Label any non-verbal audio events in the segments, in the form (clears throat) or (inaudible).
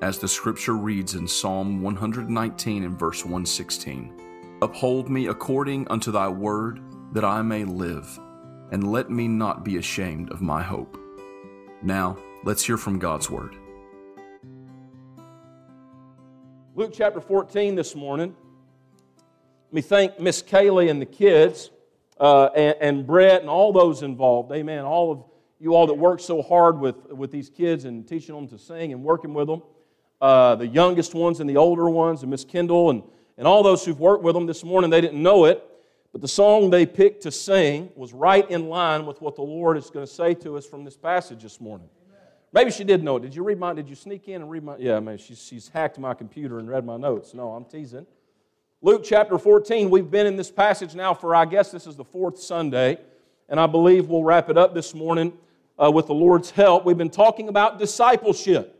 as the scripture reads in Psalm 119 and verse 116 Uphold me according unto thy word, that I may live, and let me not be ashamed of my hope. Now, let's hear from God's word. Luke chapter 14 this morning. Let me thank Miss Kaylee and the kids, uh, and, and Brett and all those involved. Amen. All of you all that work so hard with, with these kids and teaching them to sing and working with them uh, the youngest ones and the older ones, and Miss Kendall, and, and all those who've worked with them this morning. They didn't know it, but the song they picked to sing was right in line with what the Lord is going to say to us from this passage this morning. Maybe she did know it. Did you read my? Did you sneak in and read my? Yeah, man, she's, she's hacked my computer and read my notes. No, I'm teasing. Luke chapter 14. We've been in this passage now for I guess this is the fourth Sunday, and I believe we'll wrap it up this morning uh, with the Lord's help. We've been talking about discipleship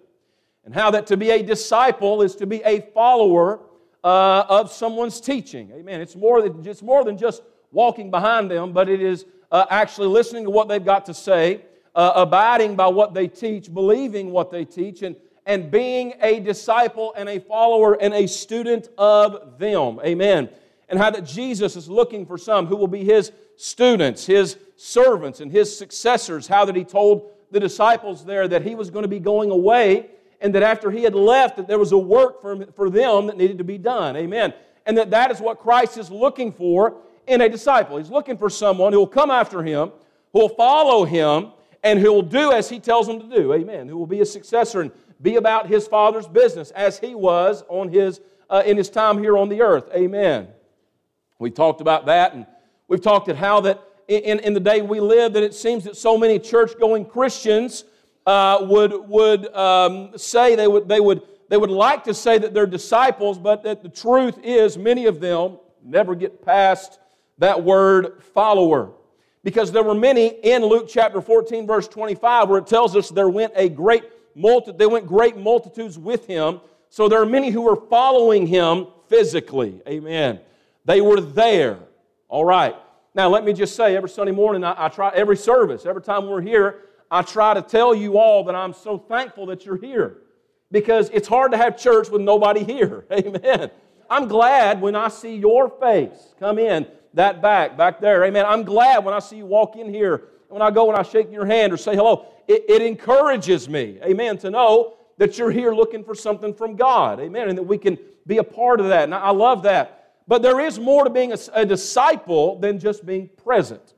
and how that to be a disciple is to be a follower uh, of someone's teaching. Amen. It's more than just more than just walking behind them, but it is uh, actually listening to what they've got to say, uh, abiding by what they teach, believing what they teach, and and being a disciple and a follower and a student of them. Amen. And how that Jesus is looking for some who will be his students, his servants, and his successors. How that he told the disciples there that he was going to be going away and that after he had left, that there was a work for, for them that needed to be done. Amen. And that that is what Christ is looking for in a disciple. He's looking for someone who will come after him, who will follow him, and who will do as he tells them to do. Amen. Who will be a successor and be about his father's business as he was on his, uh, in his time here on the earth. Amen. We talked about that, and we've talked at how that in, in the day we live, that it seems that so many church going Christians uh, would, would um, say they would, they, would, they would like to say that they're disciples, but that the truth is many of them never get past that word follower. Because there were many in Luke chapter 14, verse 25, where it tells us there went a great multi- they went great multitudes with him. So there are many who were following him physically. Amen. They were there. All right. Now let me just say, every Sunday morning, I, I try every service, every time we're here, I try to tell you all that I'm so thankful that you're here because it's hard to have church with nobody here. (laughs) Amen. I'm glad when I see your face come in that back, back there. Amen. I'm glad when I see you walk in here, when I go and I shake your hand or say hello. It, it encourages me, amen, to know that you're here looking for something from God. Amen. And that we can be a part of that. And I love that. But there is more to being a, a disciple than just being present.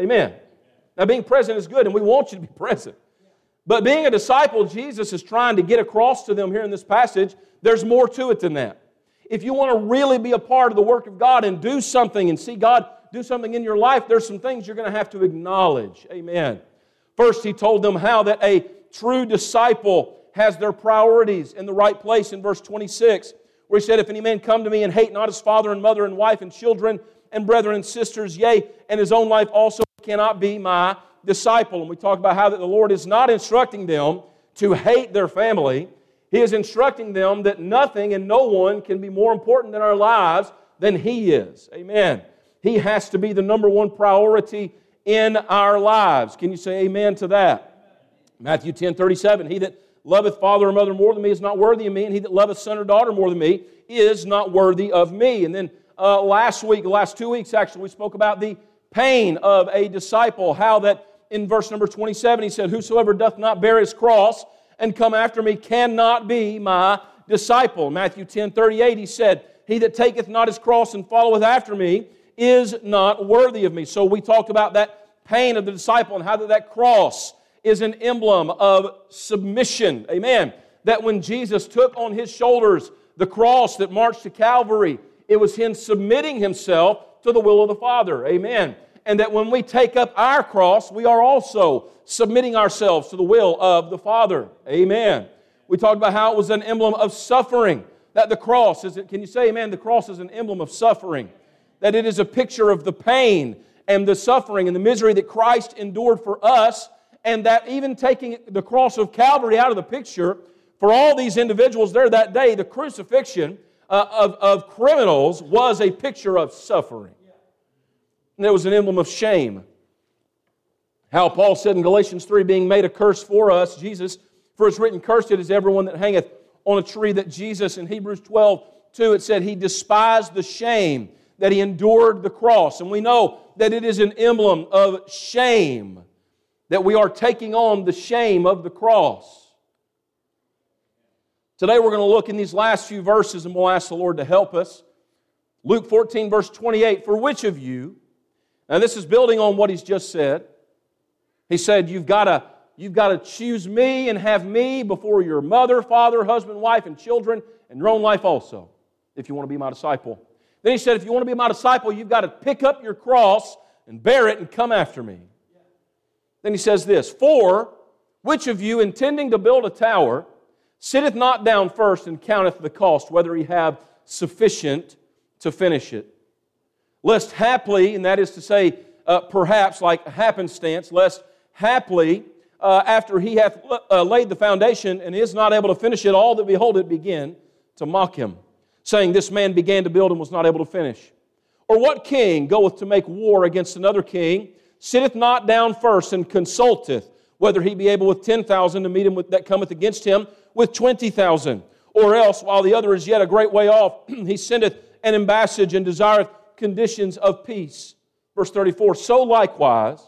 Amen. Now, being present is good, and we want you to be present. But being a disciple, Jesus is trying to get across to them here in this passage, there's more to it than that. If you want to really be a part of the work of God and do something and see God do something in your life, there's some things you're going to have to acknowledge. Amen. First, he told them how that a true disciple has their priorities in the right place in verse 26, where he said, If any man come to me and hate not his father and mother and wife and children and brethren and sisters, yea, and his own life also, cannot be my disciple. And we talk about how that the Lord is not instructing them to hate their family. He is instructing them that nothing and no one can be more important in our lives than He is. Amen. He has to be the number one priority in our lives. Can you say amen to that? Matthew 10 37. He that loveth father or mother more than me is not worthy of me, and he that loveth son or daughter more than me is not worthy of me. And then uh, last week, last two weeks actually, we spoke about the pain of a disciple. How that in verse number 27 he said, Whosoever doth not bear his cross and come after me cannot be my disciple. Matthew 10 38 he said, He that taketh not his cross and followeth after me is not worthy of me. So we talked about that pain of the disciple and how that, that cross is an emblem of submission. Amen. That when Jesus took on his shoulders the cross that marched to Calvary, it was him submitting himself to the will of the Father. Amen. And that when we take up our cross, we are also submitting ourselves to the will of the Father. Amen. We talked about how it was an emblem of suffering. That the cross is, can you say amen? The cross is an emblem of suffering. That it is a picture of the pain and the suffering and the misery that Christ endured for us. And that even taking the cross of Calvary out of the picture, for all these individuals there that day, the crucifixion uh, of, of criminals was a picture of suffering. And it was an emblem of shame. How Paul said in Galatians 3, being made a curse for us, Jesus, for it's written, Cursed is everyone that hangeth on a tree, that Jesus, in Hebrews 12, 2, it said, He despised the shame, that He endured the cross. And we know that it is an emblem of shame, that we are taking on the shame of the cross. Today we're going to look in these last few verses and we'll ask the Lord to help us. Luke 14, verse 28 For which of you, now this is building on what he's just said, he said, You've got to. You've got to choose me and have me before your mother, father, husband, wife, and children, and your own life also, if you want to be my disciple. Then he said, If you want to be my disciple, you've got to pick up your cross and bear it and come after me. Then he says this For which of you, intending to build a tower, sitteth not down first and counteth the cost, whether he have sufficient to finish it? Lest haply, and that is to say, uh, perhaps like happenstance, lest haply, uh, after he hath uh, laid the foundation and is not able to finish it, all that behold it begin to mock him, saying, This man began to build and was not able to finish. Or what king goeth to make war against another king, sitteth not down first and consulteth whether he be able with 10,000 to meet him that cometh against him with 20,000? Or else, while the other is yet a great way off, (clears throat) he sendeth an embassage and desireth conditions of peace. Verse 34 So likewise,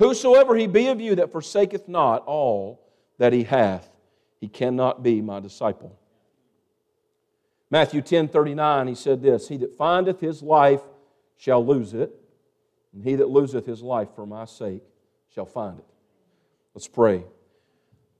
Whosoever he be of you that forsaketh not all that he hath, he cannot be my disciple. Matthew 10 39, he said this He that findeth his life shall lose it, and he that loseth his life for my sake shall find it. Let's pray.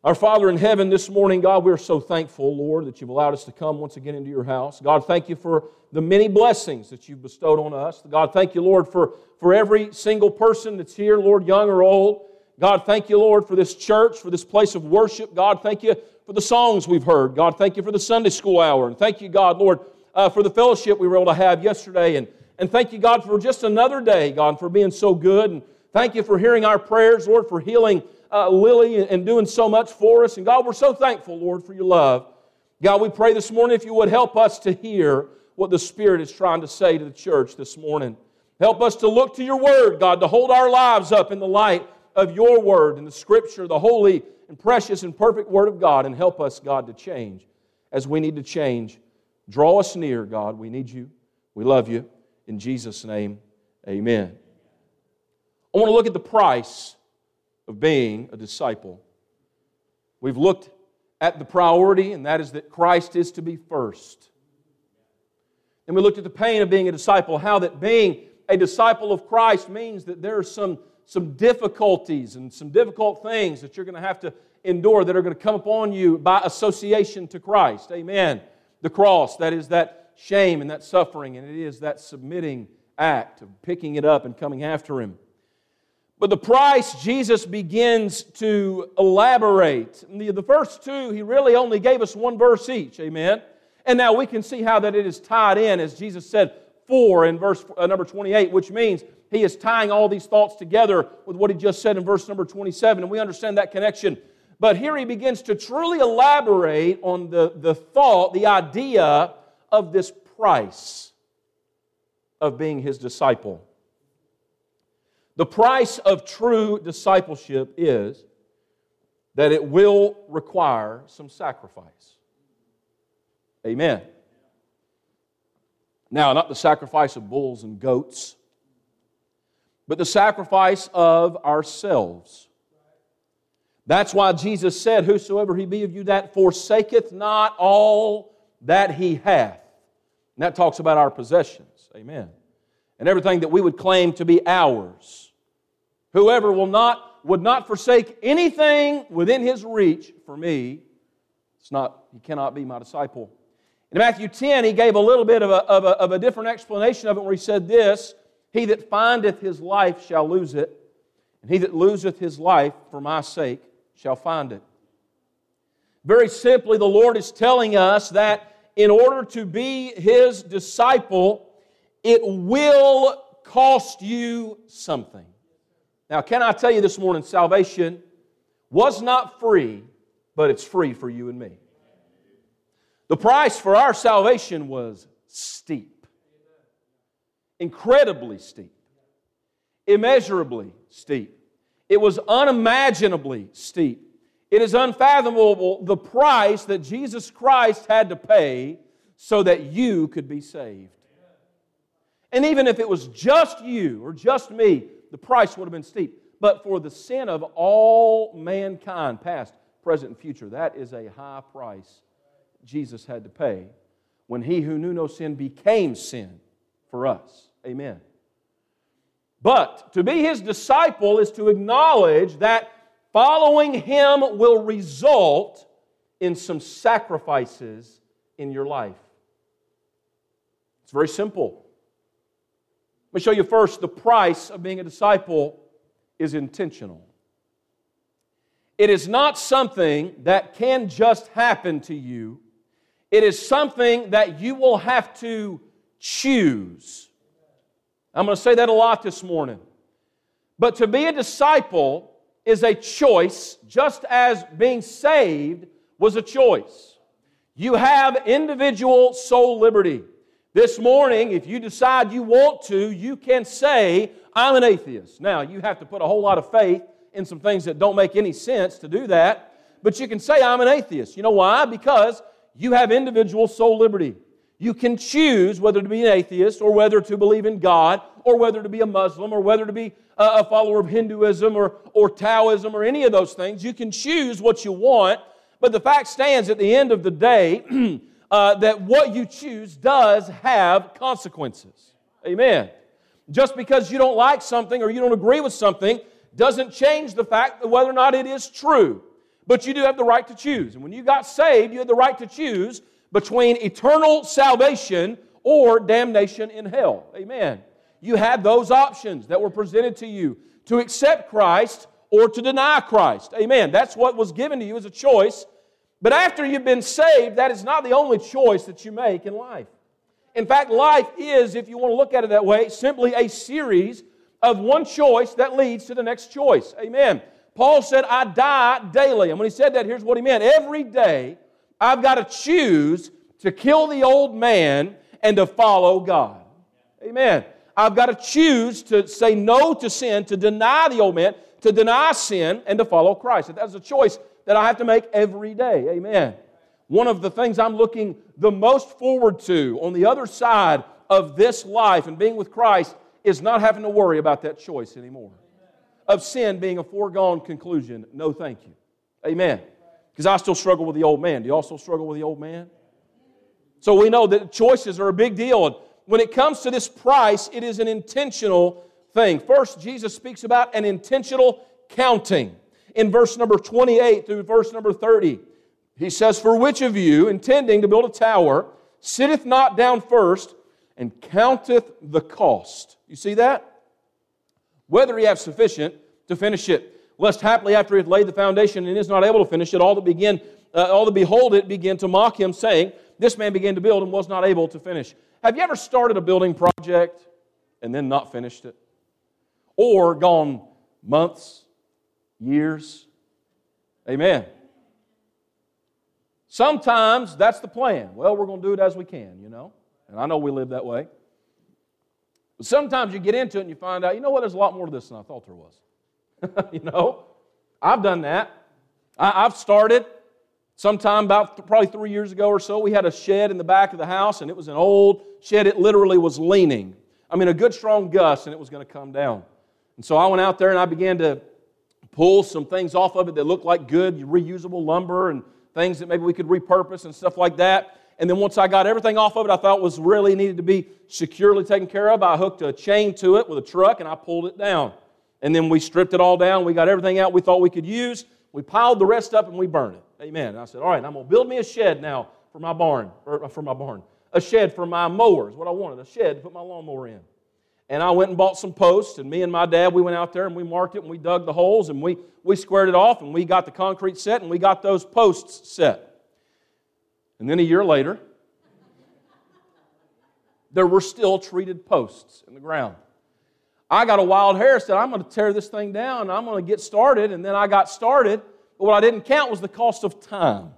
Our Father in heaven, this morning, God, we're so thankful, Lord, that you've allowed us to come once again into your house. God, thank you for the many blessings that you've bestowed on us. God, thank you, Lord, for, for every single person that's here, Lord, young or old. God, thank you, Lord, for this church, for this place of worship. God, thank you for the songs we've heard. God, thank you for the Sunday school hour. And thank you, God, Lord, uh, for the fellowship we were able to have yesterday. And, and thank you, God, for just another day, God, for being so good. And thank you for hearing our prayers, Lord, for healing uh, Lily and doing so much for us. And God, we're so thankful, Lord, for your love. God, we pray this morning if you would help us to hear what the Spirit is trying to say to the church this morning. Help us to look to your word, God, to hold our lives up in the light of your word and the scripture, the holy and precious and perfect word of God, and help us, God, to change as we need to change. Draw us near, God. We need you. We love you. In Jesus' name, amen. I want to look at the price of being a disciple. We've looked at the priority, and that is that Christ is to be first. And we looked at the pain of being a disciple, how that being a disciple of Christ means that there are some, some difficulties and some difficult things that you're going to have to endure that are going to come upon you by association to Christ. Amen. The cross, that is that shame and that suffering, and it is that submitting act of picking it up and coming after Him. But the price, Jesus begins to elaborate. The, the first two, he really only gave us one verse each. Amen. And now we can see how that it is tied in, as Jesus said, for in verse uh, number 28, which means he is tying all these thoughts together with what he just said in verse number 27, and we understand that connection. But here he begins to truly elaborate on the, the thought, the idea of this price of being his disciple. The price of true discipleship is that it will require some sacrifice. Amen. Now, not the sacrifice of bulls and goats, but the sacrifice of ourselves. That's why Jesus said, Whosoever he be of you that forsaketh not all that he hath. And that talks about our possessions. Amen. And everything that we would claim to be ours. Whoever will not would not forsake anything within his reach for me, it's not, he cannot be my disciple. In Matthew 10, he gave a little bit of a, of a, of a different explanation of it where he said this He that findeth his life shall lose it, and he that loseth his life for my sake shall find it. Very simply, the Lord is telling us that in order to be His disciple, it will cost you something. Now, can I tell you this morning, salvation was not free, but it's free for you and me. The price for our salvation was steep, incredibly steep, immeasurably steep. It was unimaginably steep. It is unfathomable the price that Jesus Christ had to pay so that you could be saved. And even if it was just you or just me, the price would have been steep. But for the sin of all mankind, past, present, and future, that is a high price Jesus had to pay when he who knew no sin became sin for us. Amen. But to be his disciple is to acknowledge that following him will result in some sacrifices in your life. It's very simple. Let me show you first the price of being a disciple is intentional. It is not something that can just happen to you, it is something that you will have to choose. I'm going to say that a lot this morning. But to be a disciple is a choice, just as being saved was a choice. You have individual soul liberty. This morning, if you decide you want to, you can say, I'm an atheist. Now, you have to put a whole lot of faith in some things that don't make any sense to do that, but you can say, I'm an atheist. You know why? Because you have individual soul liberty. You can choose whether to be an atheist or whether to believe in God or whether to be a Muslim or whether to be a follower of Hinduism or, or Taoism or any of those things. You can choose what you want, but the fact stands at the end of the day (clears throat) uh, that what you choose does have consequences. Amen. Just because you don't like something or you don't agree with something doesn't change the fact that whether or not it is true. But you do have the right to choose. And when you got saved, you had the right to choose between eternal salvation or damnation in hell. Amen. You had those options that were presented to you to accept Christ or to deny Christ. Amen. That's what was given to you as a choice but after you've been saved, that is not the only choice that you make in life. In fact, life is, if you want to look at it that way, simply a series of one choice that leads to the next choice. Amen. Paul said, I die daily. And when he said that, here's what he meant. Every day, I've got to choose to kill the old man and to follow God. Amen. I've got to choose to say no to sin, to deny the old man, to deny sin, and to follow Christ. That's a choice that I have to make every day. Amen. One of the things I'm looking the most forward to on the other side of this life and being with Christ is not having to worry about that choice anymore. Of sin being a foregone conclusion. No, thank you. Amen. Because I still struggle with the old man. Do you also struggle with the old man? So we know that choices are a big deal. And when it comes to this price, it is an intentional thing. First, Jesus speaks about an intentional counting in verse number 28 through verse number 30. He says, For which of you, intending to build a tower, sitteth not down first and counteth the cost? You see that? Whether he have sufficient to finish it. Lest haply after he hath laid the foundation and is not able to finish it, all that begin, uh, all that behold it begin to mock him, saying, This man began to build and was not able to finish. Have you ever started a building project and then not finished it? Or gone months, years. Amen. Sometimes that's the plan. Well, we're going to do it as we can, you know. And I know we live that way. But sometimes you get into it and you find out, you know what, there's a lot more to this than I thought there was. (laughs) you know, I've done that. I, have started sometime about probably three years ago or so. We had a shed in the back of the house, and it was an old shed. It literally was leaning. I mean, a good strong gust, and it was going to come down. And so I went out there and I began to pull some things off of it that looked like good, reusable lumber and things that maybe we could repurpose and stuff like that. And then once I got everything off of it, I thought was really needed to be securely taken care of. I hooked a chain to it with a truck and I pulled it down. And then we stripped it all down. We got everything out we thought we could use. We piled the rest up and we burned it. Amen. And I said, all right, I'm going to build me a shed now for my barn, or uh, for my barn. A shed for my mowers, what I wanted, a shed to put my lawnmower in. And I went and bought some posts, and me and my dad, we went out there and we marked it and we dug the holes and we, we squared it off and we got the concrete set and we got those posts set. And then a year later, there were still treated posts in the ground. I got a wild hair, said, I'm going to tear this thing down I'm going to get started. And then I got started, but what I didn't count was the cost of time.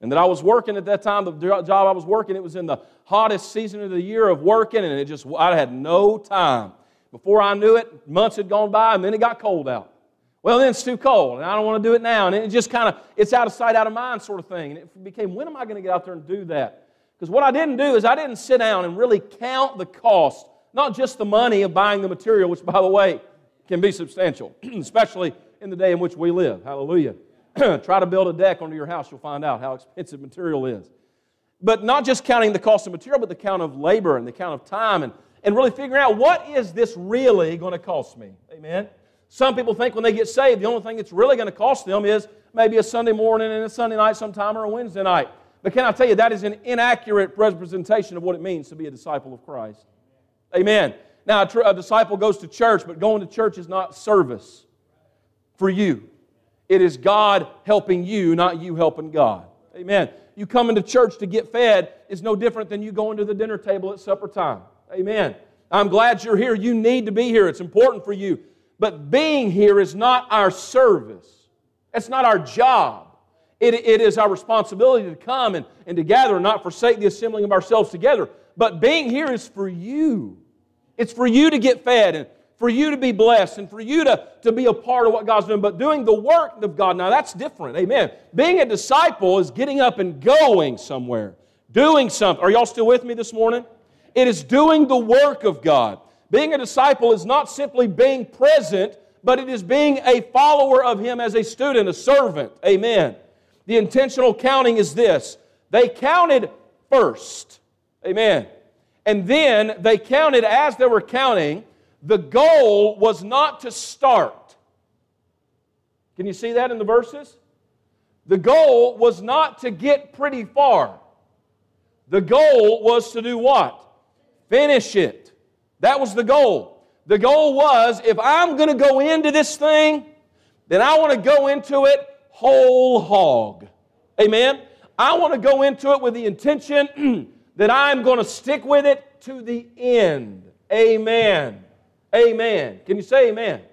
And that I was working at that time, the job I was working, it was in the hottest season of the year of working, and it just, I had no time. Before I knew it, months had gone by, and then it got cold out. Well, then it's too cold, and I don't want to do it now. And it just kind of, it's out of sight, out of mind sort of thing. And it became, when am I going to get out there and do that? Because what I didn't do is I didn't sit down and really count the cost, not just the money of buying the material, which, by the way, can be substantial, (clears throat) especially in the day in which we live. Hallelujah. (clears throat) Try to build a deck under your house, you'll find out how expensive material is. But not just counting the cost of material, but the count of labor and the count of time and, and really figuring out what is this really going to cost me? Amen. Some people think when they get saved, the only thing it's really going to cost them is maybe a Sunday morning and a Sunday night sometime or a Wednesday night. But can I tell you, that is an inaccurate representation of what it means to be a disciple of Christ. Amen. Now, a, a disciple goes to church, but going to church is not service for you. It is God helping you, not you helping God. Amen. You coming to church to get fed is no different than you going to the dinner table at supper time. Amen. I'm glad you're here. You need to be here. It's important for you. But being here is not our service. It's not our job. It, it is our responsibility to come and, and to gather and not forsake the assembling of ourselves together. But being here is for you. It's for you to get fed and for you to be blessed and for you to, to be a part of what God's doing, but doing the work of God, now that's different. Amen. Being a disciple is getting up and going somewhere, doing something. Are y'all still with me this morning? It is doing the work of God. Being a disciple is not simply being present, but it is being a follower of Him as a student, a servant. Amen. The intentional counting is this they counted first. Amen. And then they counted as they were counting the goal was not to start. Can you see that in the verses? The goal was not to get pretty far. The goal was to do what? Finish it. That was the goal. The goal was if I'm going to go into this thing, then I want to go into it whole hog. Amen? I want to go into it with the intention (clears throat) that I'm going to stick with it to the end. Amen. Amen. Can you say amen? amen?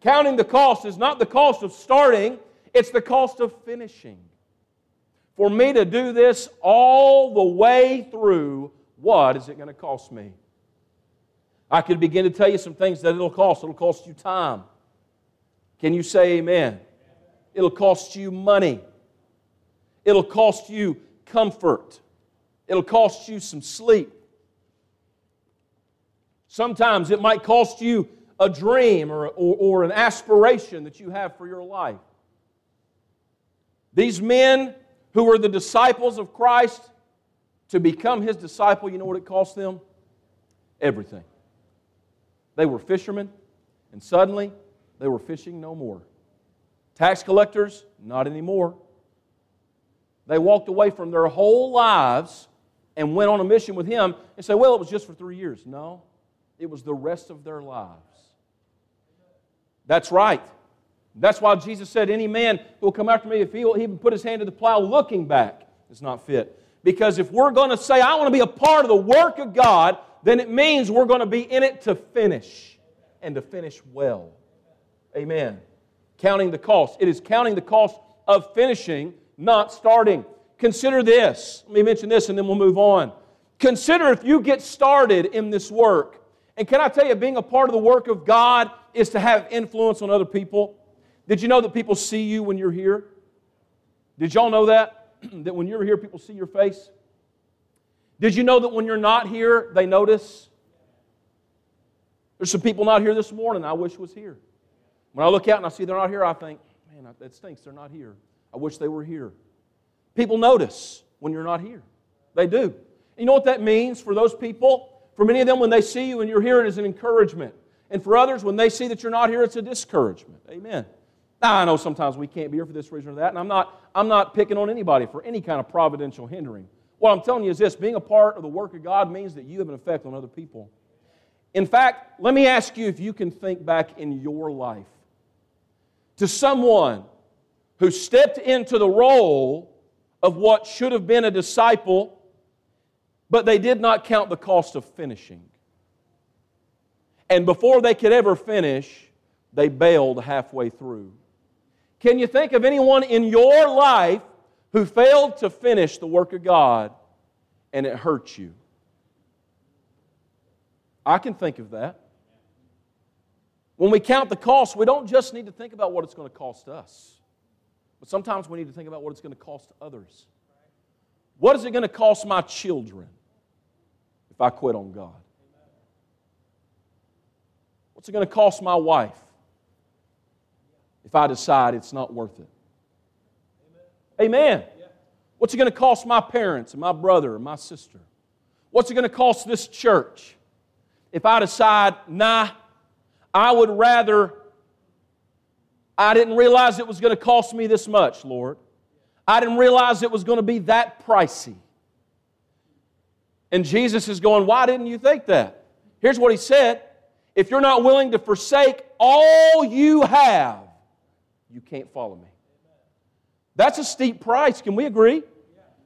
Counting the cost is not the cost of starting, it's the cost of finishing. For me to do this all the way through, what is it going to cost me? I could begin to tell you some things that it'll cost. It'll cost you time. Can you say amen? It'll cost you money. It'll cost you comfort. It'll cost you some sleep. Sometimes it might cost you a dream or, or, or, an aspiration that you have for your life. These men who were the disciples of Christ, to become his disciple, you know what it cost them? Everything. They were fishermen, and suddenly they were fishing no more. Tax collectors, not anymore. They walked away from their whole lives and went on a mission with him and said, Well, it was just for three years. No, it was the rest of their lives. That's right. That's why Jesus said, Any man who will come after me, if he will even put his hand to the plow looking back, is not fit. Because if we're going to say, I want to be a part of the work of God, then it means we're going to be in it to finish and to finish well. Amen. Counting the cost. It is counting the cost of finishing, not starting. Consider this. Let me mention this and then we'll move on. Consider if you get started in this work and can I tell you, being a part of the work of God is to have influence on other people. Did you know that people see you when you're here? Did y'all know that? (clears throat) that when you're here, people see your face? Did you know that when you're not here, they notice? There's some people not here this morning I wish was here. When I look out and I see they're not here, I think, man, that stinks. They're not here. I wish they were here. People notice when you're not here. They do. You know what that means for those people? For many of them, when they see you and you're here, it is an encouragement. And for others, when they see that you're not here, it's a discouragement. Amen. Now, I know sometimes we can't be here for this reason or that, and I'm not, I'm not picking on anybody for any kind of providential hindering. What I'm telling you is this being a part of the work of God means that you have an effect on other people. In fact, let me ask you if you can think back in your life to someone who stepped into the role of what should have been a disciple, but they did not count the cost of finishing. And before they could ever finish, they bailed halfway through. Can you think of anyone in your life who failed to finish the work of God and it hurt you? I can think of that. When we count the cost, we don't just need to think about what it's going to cost us, but sometimes we need to think about what it's going to cost others. What is it going to cost my children if I quit on God? What's it going to cost my wife if I decide it's not worth it? Amen. What's it going to cost my parents and my brother and my sister? What's it going to cost this church if I decide, nah, I would rather, I didn't realize it was going to cost me this much, Lord. I didn't realize it was going to be that pricey. And Jesus is going, Why didn't you think that? Here's what he said If you're not willing to forsake all you have, you can't follow me. That's a steep price. Can we agree?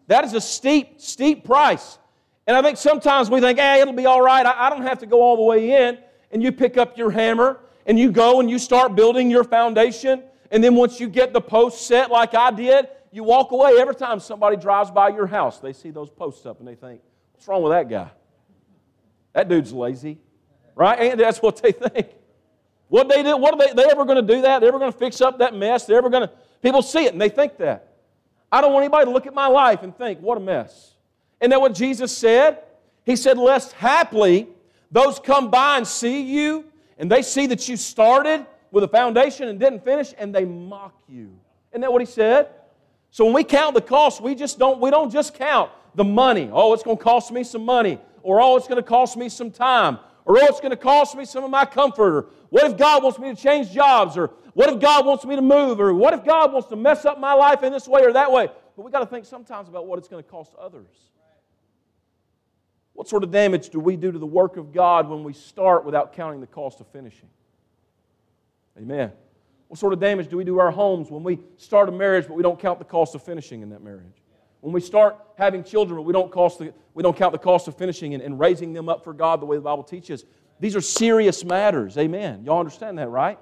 That is a steep, steep price. And I think sometimes we think, hey, it'll be all right. I, I don't have to go all the way in. And you pick up your hammer and you go and you start building your foundation. And then once you get the posts set like I did, you walk away. Every time somebody drives by your house, they see those posts up and they think, what's wrong with that guy? That dude's lazy. Right? And that's what they (laughs) think. What they do, what are they, they ever going to do that? They're ever going to fix up that mess? They're ever going to, people see it and they think that. I don't want anybody to look at my life and think, what a mess. Isn't that what Jesus said? He said, Lest haply those come by and see you, and they see that you started with a foundation and didn't finish, and they mock you. Isn't that what he said? So when we count the cost, we just don't, we don't just count the money. Oh, it's going to cost me some money. Or, oh, it's going to cost me some time. Or, oh, it's going to cost me some of my comfort. Or, what if God wants me to change jobs? Or, what if God wants me to move? Or, what if God wants to mess up my life in this way or that way? But we got to think sometimes about what it's going to cost others. What sort of damage do we do to the work of God when we start without counting the cost of finishing? Amen. What sort of damage do we do our homes when we start a marriage but we don't count the cost of finishing in that marriage? When we start having children but we don't, cost the, we don't count the cost of finishing and, and raising them up for God the way the Bible teaches? These are serious matters. Amen. Y'all understand that, right?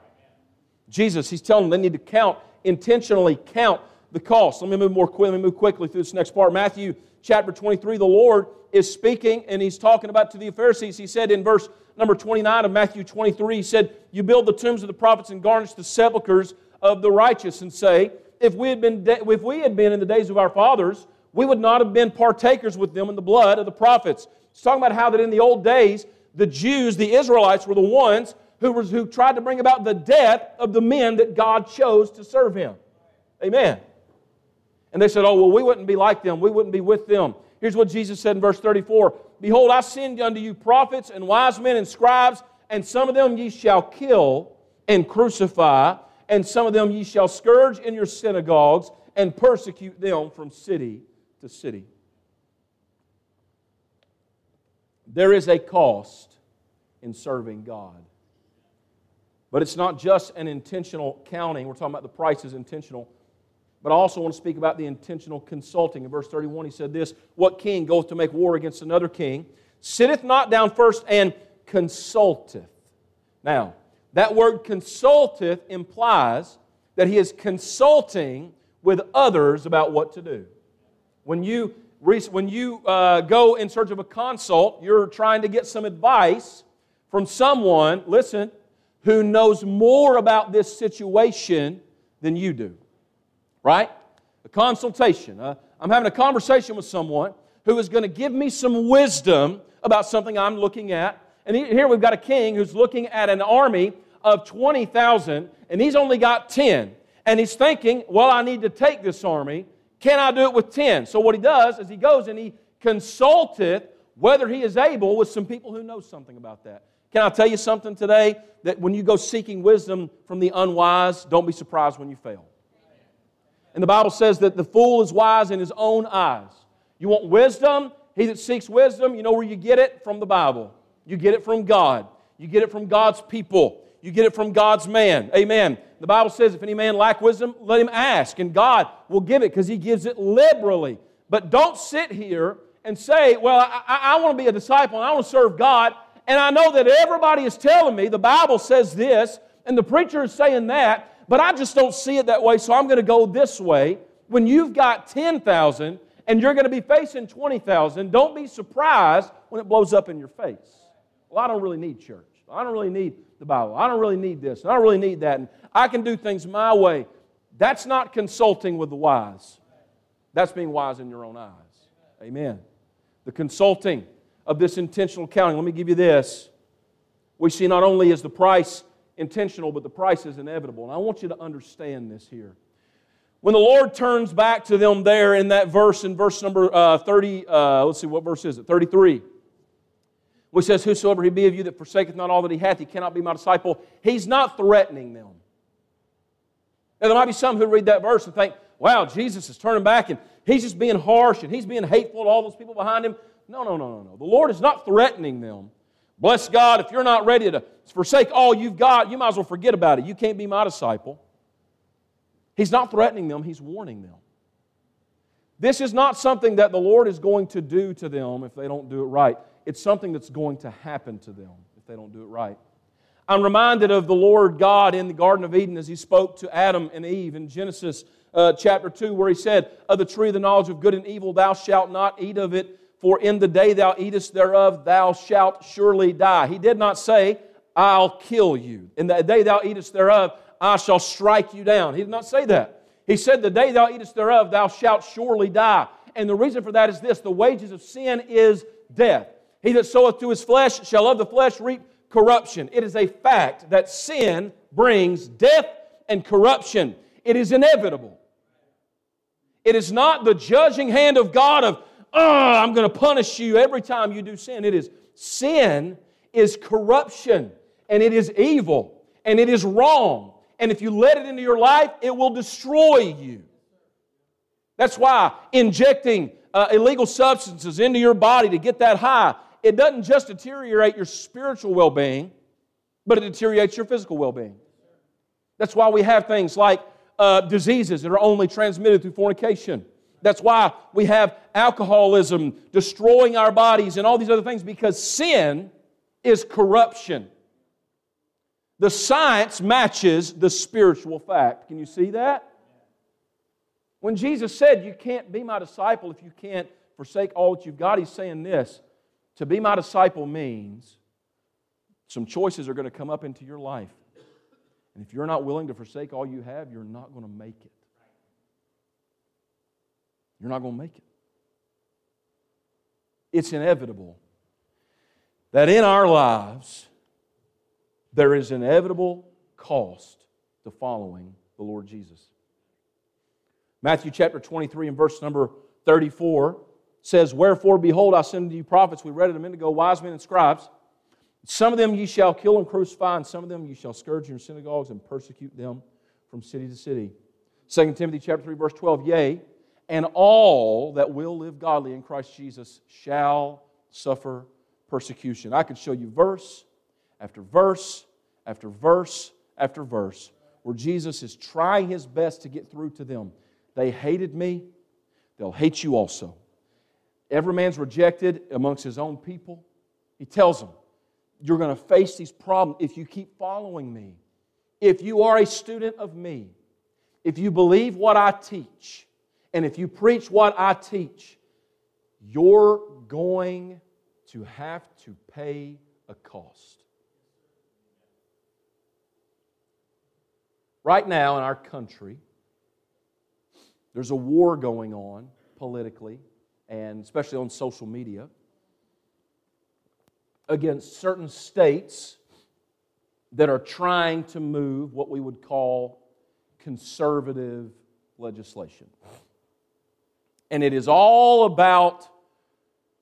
Jesus, he's telling them they need to count, intentionally count the cost. Let me move more quickly, let me move quickly through this next part. Matthew chapter 23, the Lord is speaking and he's talking about to the Pharisees. He said in verse number 29 of Matthew 23, he said, You build the tombs of the prophets and garnish the sepulchres of the righteous, and say, If we had been, de- if we had been in the days of our fathers, we would not have been partakers with them in the blood of the prophets. He's talking about how that in the old days, the Jews, the Israelites, were the ones who, was, who tried to bring about the death of the men that God chose to serve him. Amen. And they said, Oh, well, we wouldn't be like them. We wouldn't be with them. Here's what Jesus said in verse 34 Behold, I send unto you prophets and wise men and scribes, and some of them ye shall kill and crucify, and some of them ye shall scourge in your synagogues and persecute them from city to city. There is a cost in serving God. But it's not just an intentional counting. We're talking about the price is intentional but I also want to speak about the intentional consulting. In verse 31, he said this What king goeth to make war against another king, sitteth not down first and consulteth? Now, that word consulteth implies that he is consulting with others about what to do. When you, when you uh, go in search of a consult, you're trying to get some advice from someone, listen, who knows more about this situation than you do right? A consultation. Uh, I'm having a conversation with someone who is going to give me some wisdom about something I'm looking at. And here we've got a king who's looking at an army of 20,000, and he's only got 10. And he's thinking, well, I need to take this army. Can I do it with 10? So what he does is he goes and he consulteth whether he is able with some people who know something about that. Can I tell you something today? That when you go seeking wisdom from the unwise, don't be surprised when you fail. And the Bible says that the fool is wise in his own eyes. You want wisdom? He that seeks wisdom, you know where you get it? From the Bible. You get it from God. You get it from God's people. You get it from God's man. Amen. The Bible says, if any man lack wisdom, let him ask, and God will give it because he gives it liberally. But don't sit here and say, Well, I, I, want to be a disciple and I want to serve God. And I know that everybody is telling me the Bible says this, and the preacher is saying that, but I just don't see it that way, so I'm going to go this way. When you've got 10,000 and you're going to be facing 20,000, don't be surprised when it blows up in your face. Well, I don't really need church. I don't really need the Bible. I don't really need this. I don't really need that. And I can do things my way. That's not consulting with the wise. That's being wise in your own eyes. Amen. The consulting of this intentional counting. Let me give you this. We see not only is the price intentional, but the price is inevitable. And I want you to understand this here. When the Lord turns back to them there in that verse, in verse number uh, 30, uh, let's see, what verse is it? 33. Which says, Whosoever he be of you that forsaketh not all that he hath, he cannot be my disciple. He's not threatening them. Now, there might be some who read that verse and think, wow, Jesus is turning back and he's just being harsh and he's being hateful to all those people behind him. No, no, no, no, no. The Lord is not threatening them. Bless God, if you're not ready to forsake all you've got, you might as well forget about it. You can't be my disciple. He's not threatening them, he's warning them. This is not something that the Lord is going to do to them if they don't do it right. It's something that's going to happen to them if they don't do it right. I'm reminded of the Lord God in the Garden of Eden as He spoke to Adam and Eve in Genesis uh, chapter 2, where He said, Of the tree of the knowledge of good and evil, thou shalt not eat of it, for in the day thou eatest thereof, thou shalt surely die. He did not say, I'll kill you. In the day thou eatest thereof, I shall strike you down. He did not say that. He said, The day thou eatest thereof, thou shalt surely die. And the reason for that is this the wages of sin is death. He that soweth to his flesh shall of the flesh reap corruption. It is a fact that sin brings death and corruption. It is inevitable. It is not the judging hand of God of, oh, I'm going to punish you every time you do sin. It is sin is corruption and it is evil and it is wrong. And if you let it into your life, it will destroy you. That's why injecting uh, illegal substances into your body to get that high it doesn't just deteriorate your spiritual well being, but it deteriorates your physical well being. That's why we have things like uh, diseases that are only transmitted through fornication. That's why we have alcoholism destroying our bodies and all these other things because sin is corruption. The science matches the spiritual fact. Can you see that? When Jesus said, You can't be my disciple if you can't forsake all that you've got, he's saying this to be my disciple means some choices are going to come up into your life. And if you're not willing to forsake all you have, you're not going to make it. You're not going to make it. It's inevitable that in our lives there is inevitable cost to following the Lord Jesus. Matthew chapter 23 and verse number 34 says, Wherefore, behold, I send unto you prophets. We read it a minute ago, wise men and scribes. Some of them ye shall kill and crucify, and some of them ye shall scourge in synagogues and persecute them from city to city. 2 Timothy chapter 3, verse 12, Yea, and all that will live godly in Christ Jesus shall suffer persecution. I could show you verse after verse after verse after verse where Jesus is trying his best to get through to them. They hated me, they'll hate you also. Every man's rejected amongst his own people. He tells them, You're going to face these problems if you keep following me. If you are a student of me, if you believe what I teach, and if you preach what I teach, you're going to have to pay a cost. Right now in our country, there's a war going on politically and especially on social media, against certain states that are trying to move what we would call conservative legislation. And it is all about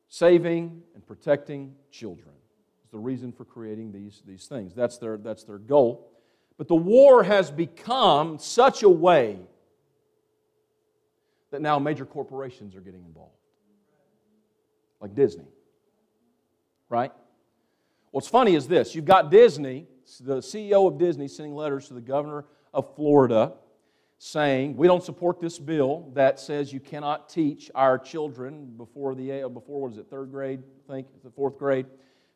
saving and protecting children. It's the reason for creating these, these things. That's their, that's their goal. But the war has become such a way that now major corporations are getting involved like Disney. Right? What's funny is this you've got Disney, the CEO of Disney, sending letters to the governor of Florida saying, We don't support this bill that says you cannot teach our children before the, uh, before what is it, third grade, I think, the fourth grade,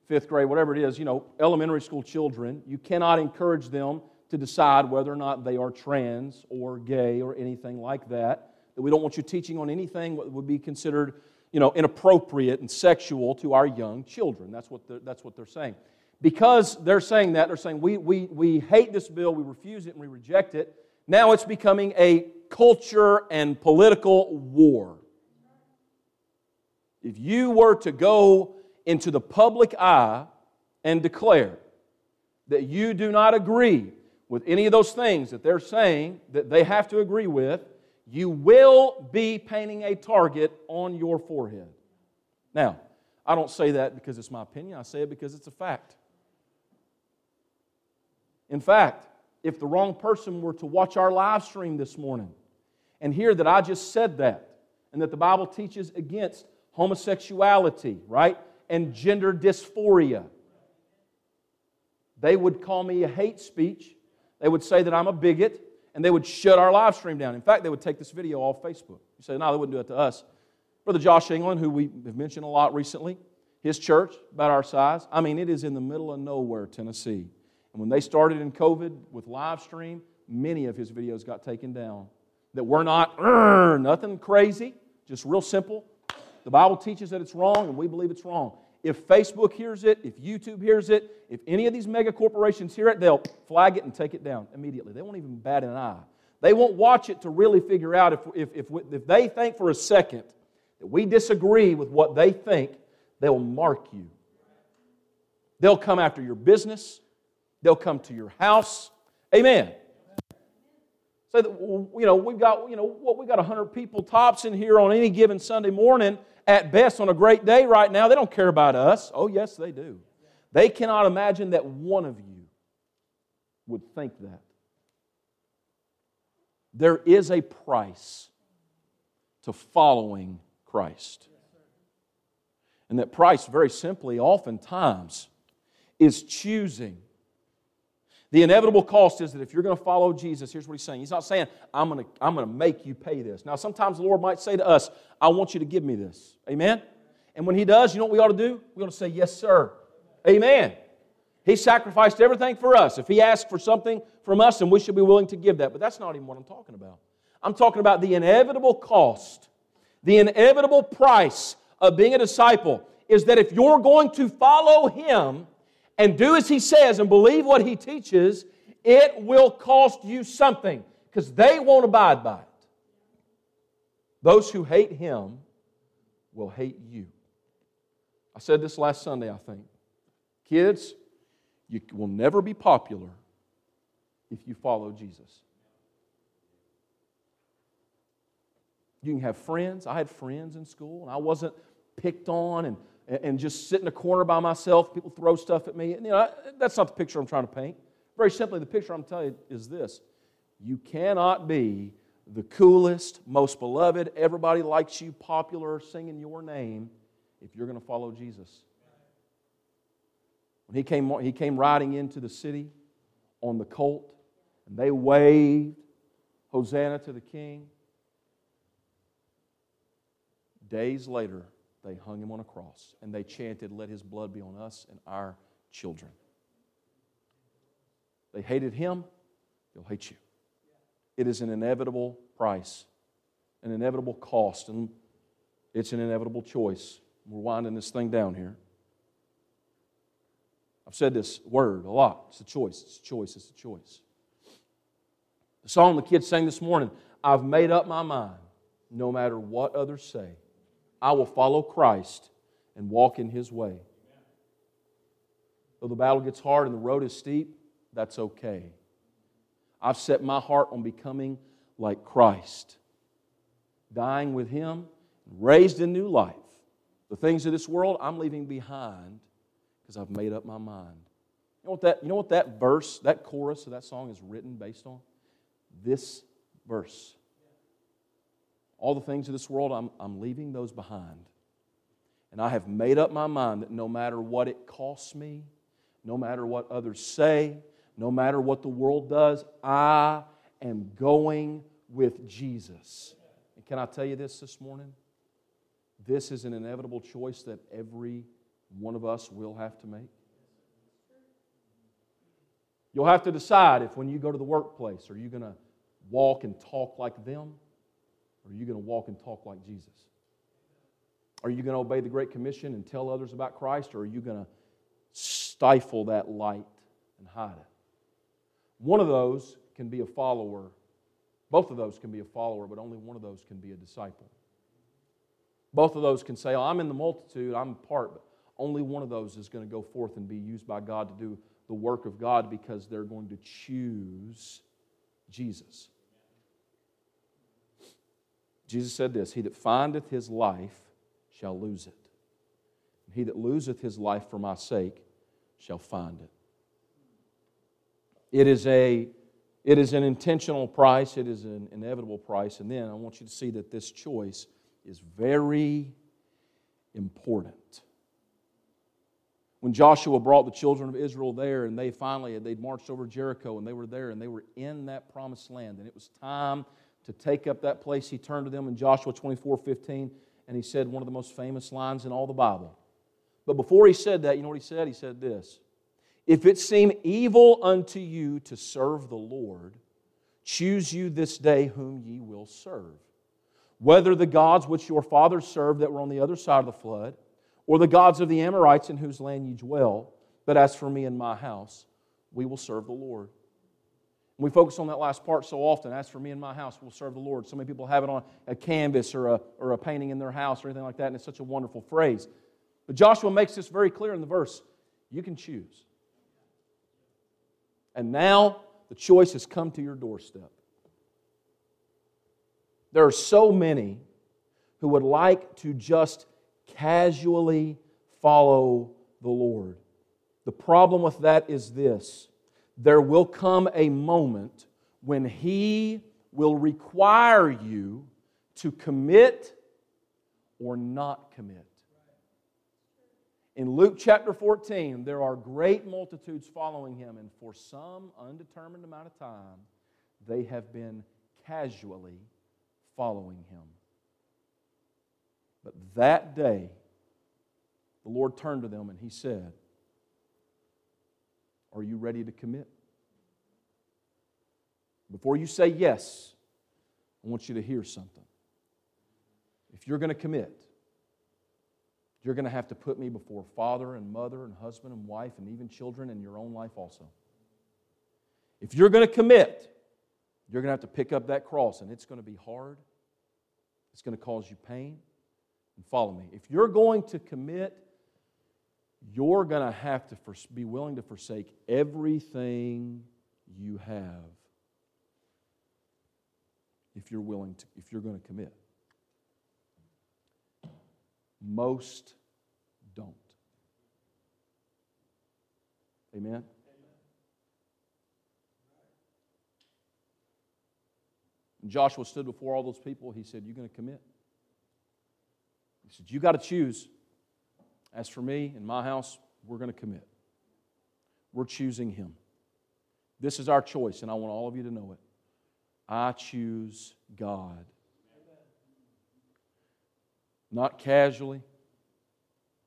fifth grade, whatever it is, you know, elementary school children. You cannot encourage them to decide whether or not they are trans or gay or anything like that. That we don't want you teaching on anything that would be considered, you know, inappropriate and sexual to our young children. That's what they're, that's what they're saying. Because they're saying that, they're saying we, we, we hate this bill, we refuse it, and we reject it. Now it's becoming a culture and political war. If you were to go into the public eye and declare that you do not agree with any of those things that they're saying that they have to agree with, you will be painting a target on your forehead. Now, I don't say that because it's my opinion, I say it because it's a fact. In fact, if the wrong person were to watch our live stream this morning and hear that I just said that, and that the Bible teaches against homosexuality, right? And gender dysphoria, they would call me a hate speech. They would say that I'm a bigot, and they would shut our live stream down. In fact, they would take this video off Facebook. You say, no, they wouldn't do it to us. Brother Josh England, who we have mentioned a lot recently, his church, about our size, I mean, it is in the middle of nowhere, Tennessee. And when they started in COVID with live stream, many of his videos got taken down. That we're not, (clears throat) nothing crazy, just real simple. The Bible teaches that it's wrong, and we believe it's wrong. If Facebook hears it, if YouTube hears it, if any of these mega corporations hear it, they'll flag it and take it down immediately. They won't even bat an eye. They won't watch it to really figure out if, if, if, if they think for a second that we disagree with what they think, they'll mark you. They'll come after your business. They'll come to your house. Amen. So that, you know, we've got, you know, what we got 100 people tops in here on any given Sunday morning at best on a great day right now. They don't care about us. Oh, yes, they do. They cannot imagine that one of you would think that. There is a price to following Christ. And that price, very simply, oftentimes, is choosing the inevitable cost is that if you're going to follow Jesus, here's what he's saying. He's not saying, I'm going, to, I'm going to make you pay this. Now, sometimes the Lord might say to us, I want you to give me this. Amen? And when he does, you know what we ought to do? We ought to say, Yes, sir. Amen. He sacrificed everything for us. If he asks for something from us, then we should be willing to give that. But that's not even what I'm talking about. I'm talking about the inevitable cost, the inevitable price of being a disciple is that if you're going to follow him, and do as he says and believe what he teaches, it will cost you something because they won't abide by it. Those who hate him will hate you. I said this last Sunday, I think. Kids, you will never be popular if you follow Jesus. You can have friends. I had friends in school, and I wasn't picked on and and just sit in a corner by myself. People throw stuff at me. And, you know, that's not the picture I'm trying to paint. Very simply, the picture I'm telling you is this you cannot be the coolest, most beloved, everybody likes you, popular, singing your name if you're going to follow Jesus. When he came, he came riding into the city on the colt, and they waved, Hosanna to the King. Days later, they hung him on a cross and they chanted, Let his blood be on us and our children. They hated him, they'll hate you. It is an inevitable price, an inevitable cost, and it's an inevitable choice. We're winding this thing down here. I've said this word a lot. It's a choice, it's a choice, it's a choice. The song the kids sang this morning I've made up my mind, no matter what others say. I will follow Christ and walk in his way. Though the battle gets hard and the road is steep, that's okay. I've set my heart on becoming like Christ, dying with him, raised in new life. The things of this world I'm leaving behind because I've made up my mind. You know what that, you know what that verse, that chorus of that song is written based on? This verse. All the things of this world, I'm, I'm leaving those behind. And I have made up my mind that no matter what it costs me, no matter what others say, no matter what the world does, I am going with Jesus. And can I tell you this this morning? This is an inevitable choice that every one of us will have to make. You'll have to decide if when you go to the workplace, are you going to walk and talk like them, or are you going to walk and talk like Jesus? Are you going to obey the Great Commission and tell others about Christ, or are you going to stifle that light and hide it? One of those can be a follower. Both of those can be a follower, but only one of those can be a disciple. Both of those can say, oh, I'm in the multitude, I'm part, but only one of those is going to go forth and be used by God to do the work of God because they're going to choose Jesus. Jesus said this He that findeth his life shall lose it. And he that loseth his life for my sake shall find it. It is, a, it is an intentional price, it is an inevitable price. And then I want you to see that this choice is very important. When Joshua brought the children of Israel there and they finally they'd marched over Jericho and they were there and they were in that promised land and it was time to take up that place, he turned to them in Joshua 24 15 and he said one of the most famous lines in all the Bible. But before he said that, you know what he said? He said this If it seem evil unto you to serve the Lord, choose you this day whom ye will serve whether the gods which your fathers served that were on the other side of the flood, or the gods of the Amorites in whose land ye dwell. But as for me and my house, we will serve the Lord. We focus on that last part so often. As for me and my house, we'll serve the Lord. So many people have it on a canvas or a, or a painting in their house or anything like that, and it's such a wonderful phrase. But Joshua makes this very clear in the verse. You can choose. And now the choice has come to your doorstep. There are so many who would like to just casually follow the Lord. The problem with that is this there will come a moment when He will require you to commit or not commit. In Luke chapter 14, there are great multitudes following him, and for some undetermined amount of time, they have been casually following him. But that day, the Lord turned to them and he said, Are you ready to commit? Before you say yes, I want you to hear something. If you're going to commit, you're going to have to put me before father and mother and husband and wife and even children in your own life also. If you're going to commit, you're going to have to pick up that cross, and it's going to be hard. It's going to cause you pain. And follow me. If you're going to commit, you're going to have to be willing to forsake everything you have if you're willing to, if you're going to commit. Most don't. Amen? And Joshua stood before all those people. He said, You're going to commit? He said, You got to choose. As for me and my house, we're going to commit. We're choosing him. This is our choice, and I want all of you to know it. I choose God. Not casually,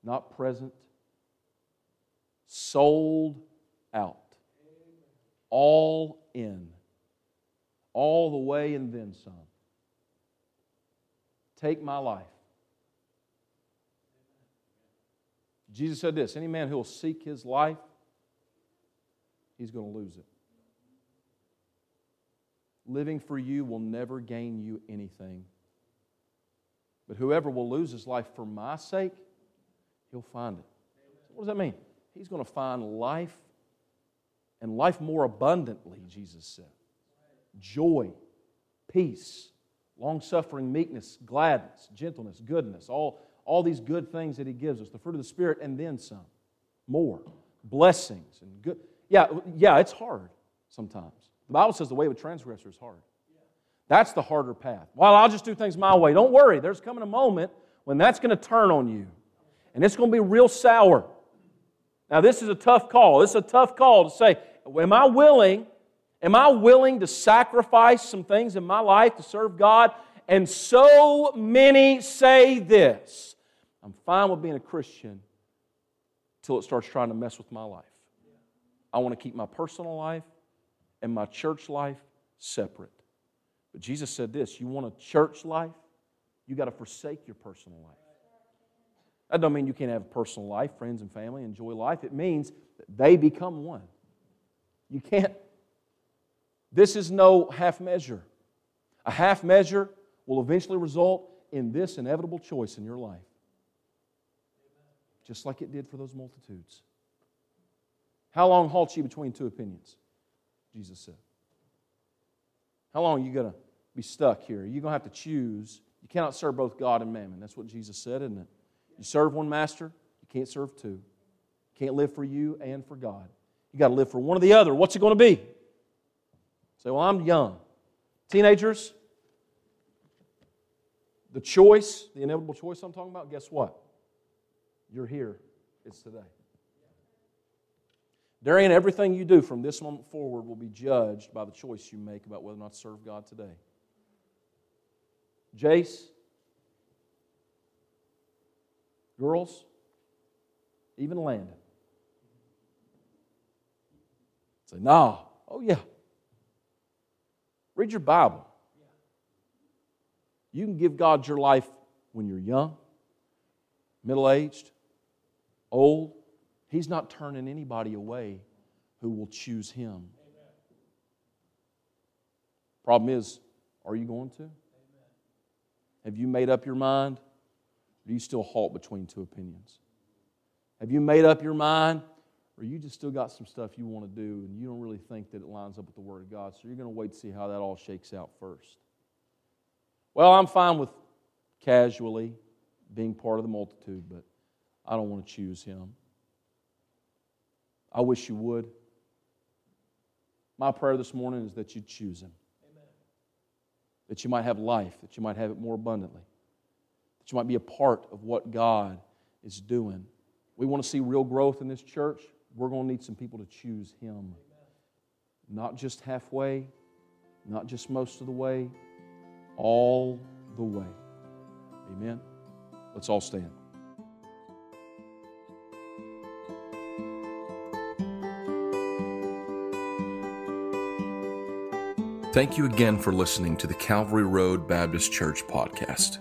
not present, sold out, all in all the way and then some. Take my life. Jesus said this any man who will seek his life, he's going to lose it. Living for you will never gain you anything. But whoever will lose his life for my sake, he'll find it. what does that mean? He's going to find life and life more abundantly, Jesus said joy, peace, long suffering, meekness, gladness, gentleness, goodness, all, all these good things that He gives us, the fruit of the Spirit, and then some. More. Blessings and good. Yeah, yeah, it's hard sometimes. The Bible says the way of a transgressor is hard. That's the harder path. Well, I'll just do things my way. Don't worry, there's coming a moment when that's going to turn on you. And it's going to be real sour. Now, this is a tough call. This is a tough call to say, Am I willing? Am I willing to sacrifice some things in my life to serve God? And so many say this I'm fine with being a Christian until it starts trying to mess with my life. I want to keep my personal life and my church life separate. But Jesus said this you want a church life? You got to forsake your personal life. That don't mean you can't have a personal life, friends and family, enjoy life. It means that they become one. You can't. This is no half measure. A half measure will eventually result in this inevitable choice in your life, just like it did for those multitudes. How long halts you between two opinions? Jesus said. How long are you going to be stuck here? You're going to have to choose. You cannot serve both God and mammon. That's what Jesus said, isn't it? You serve one master, you can't serve two. You can't live for you and for God. You got to live for one or the other. What's it going to be? Say, well, I'm young. Teenagers, the choice, the inevitable choice I'm talking about, guess what? You're here. It's today. Therein, everything you do from this moment forward will be judged by the choice you make about whether or not to serve God today. Jace, girls, even Landon. Say, no. Oh, yeah. Read your Bible. You can give God your life when you're young, middle aged, old. He's not turning anybody away who will choose Him. Problem is, are you going to? Have you made up your mind? Or do you still halt between two opinions? Have you made up your mind? Or you just still got some stuff you want to do and you don't really think that it lines up with the Word of God, so you're going to wait to see how that all shakes out first. Well, I'm fine with casually being part of the multitude, but I don't want to choose him. I wish you would. My prayer this morning is that you choose him. Amen. That you might have life, that you might have it more abundantly, that you might be a part of what God is doing. We want to see real growth in this church. We're going to need some people to choose him. Amen. Not just halfway, not just most of the way, all the way. Amen. Let's all stand. Thank you again for listening to the Calvary Road Baptist Church podcast.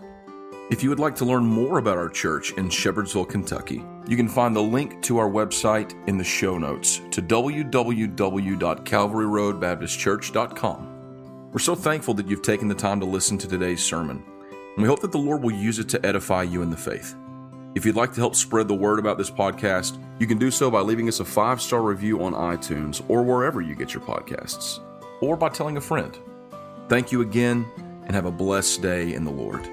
If you would like to learn more about our church in Shepherdsville, Kentucky, you can find the link to our website in the show notes to www.calvaryroadbaptistchurch.com. We're so thankful that you've taken the time to listen to today's sermon, and we hope that the Lord will use it to edify you in the faith. If you'd like to help spread the word about this podcast, you can do so by leaving us a five star review on iTunes or wherever you get your podcasts, or by telling a friend. Thank you again, and have a blessed day in the Lord.